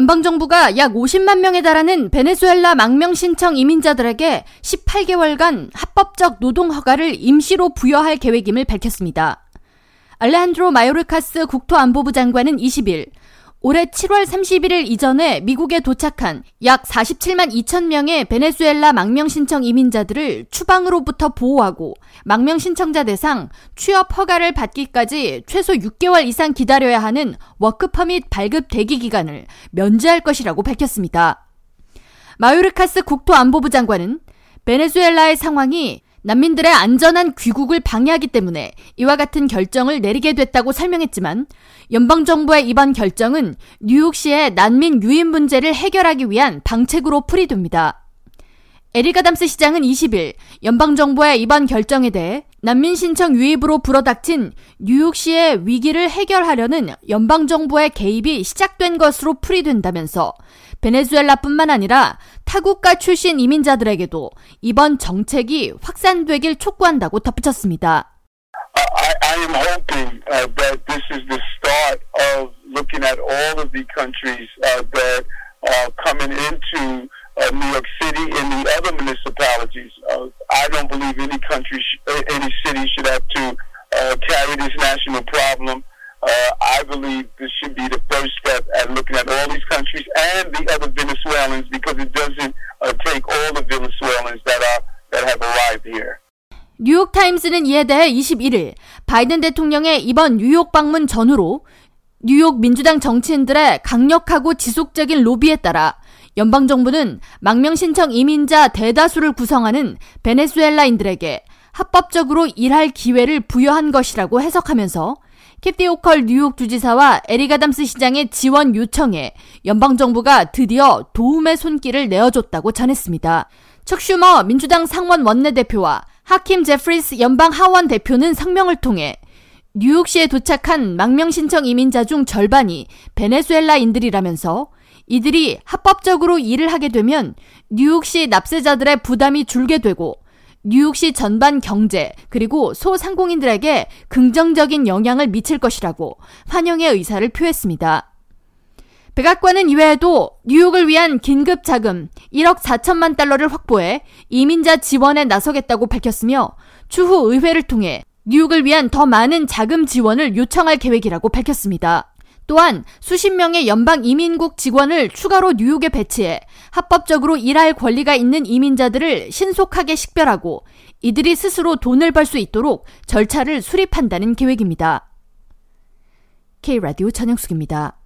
연방정부가 약 50만 명에 달하는 베네수엘라 망명 신청 이민자들에게 18개월간 합법적 노동 허가를 임시로 부여할 계획임을 밝혔습니다. 알레한드로 마요르카스 국토안보부 장관은 20일 올해 7월 31일 이전에 미국에 도착한 약 47만 2천 명의 베네수엘라 망명 신청 이민자들을 추방으로부터 보호하고 망명 신청자 대상 취업 허가를 받기까지 최소 6개월 이상 기다려야 하는 워크퍼밋 발급 대기 기간을 면제할 것이라고 밝혔습니다. 마요르카스 국토안보부 장관은 베네수엘라의 상황이 난민들의 안전한 귀국을 방해하기 때문에 이와 같은 결정을 내리게 됐다고 설명했지만 연방정부의 이번 결정은 뉴욕시의 난민 유인 문제를 해결하기 위한 방책으로 풀이됩니다. 에리가담스 시장은 20일 연방정부의 이번 결정에 대해 난민 신청 유입으로 불어닥친 뉴욕시의 위기를 해결하려는 연방정부의 개입이 시작된 것으로 풀이된다면서 베네수엘라뿐만 아니라 타국가 출신 이민자들에게도 이번 정책이 확산되길 촉구한다고 덧붙였습니다. I, am hoping uh, that this is the start of looking at all of the countries uh, that are coming uh, New York City and the other municipalities. Uh, I don't believe any country, sh- any city should have to uh, carry this national problem. Uh, I believe this should be the first step at looking at all these countries and the other Venezuelans because it doesn't uh, take all the Venezuelans that are that have arrived here. 뉴욕 타임스는 이에 대해 21일 바이든 대통령의 이번 뉴욕 방문 전후로 뉴욕 민주당 정치인들의 강력하고 지속적인 로비에 따라 연방정부는 망명 신청 이민자 대다수를 구성하는 베네수엘라인들에게 합법적으로 일할 기회를 부여한 것이라고 해석하면서 캐시 호컬 뉴욕 주지사와 에릭 아담스 시장의 지원 요청에 연방정부가 드디어 도움의 손길을 내어줬다고 전했습니다. 척 슈머 민주당 상원 원내대표와 하킴 제프리스 연방 하원 대표는 성명을 통해 뉴욕시에 도착한 망명 신청 이민자 중 절반이 베네수엘라인들이라면서 이들이 합법적으로 일을 하게 되면 뉴욕시 납세자들의 부담이 줄게 되고 뉴욕시 전반 경제 그리고 소상공인들에게 긍정적인 영향을 미칠 것이라고 환영의 의사를 표했습니다. 백악관은 이외에도 뉴욕을 위한 긴급 자금 1억 4천만 달러를 확보해 이민자 지원에 나서겠다고 밝혔으며 추후 의회를 통해 뉴욕을 위한 더 많은 자금 지원을 요청할 계획이라고 밝혔습니다. 또한 수십 명의 연방 이민국 직원을 추가로 뉴욕에 배치해 합법적으로 일할 권리가 있는 이민자들을 신속하게 식별하고 이들이 스스로 돈을 벌 수 있도록 절차를 수립한다는 계획입니다. K라디오 전영숙입니다.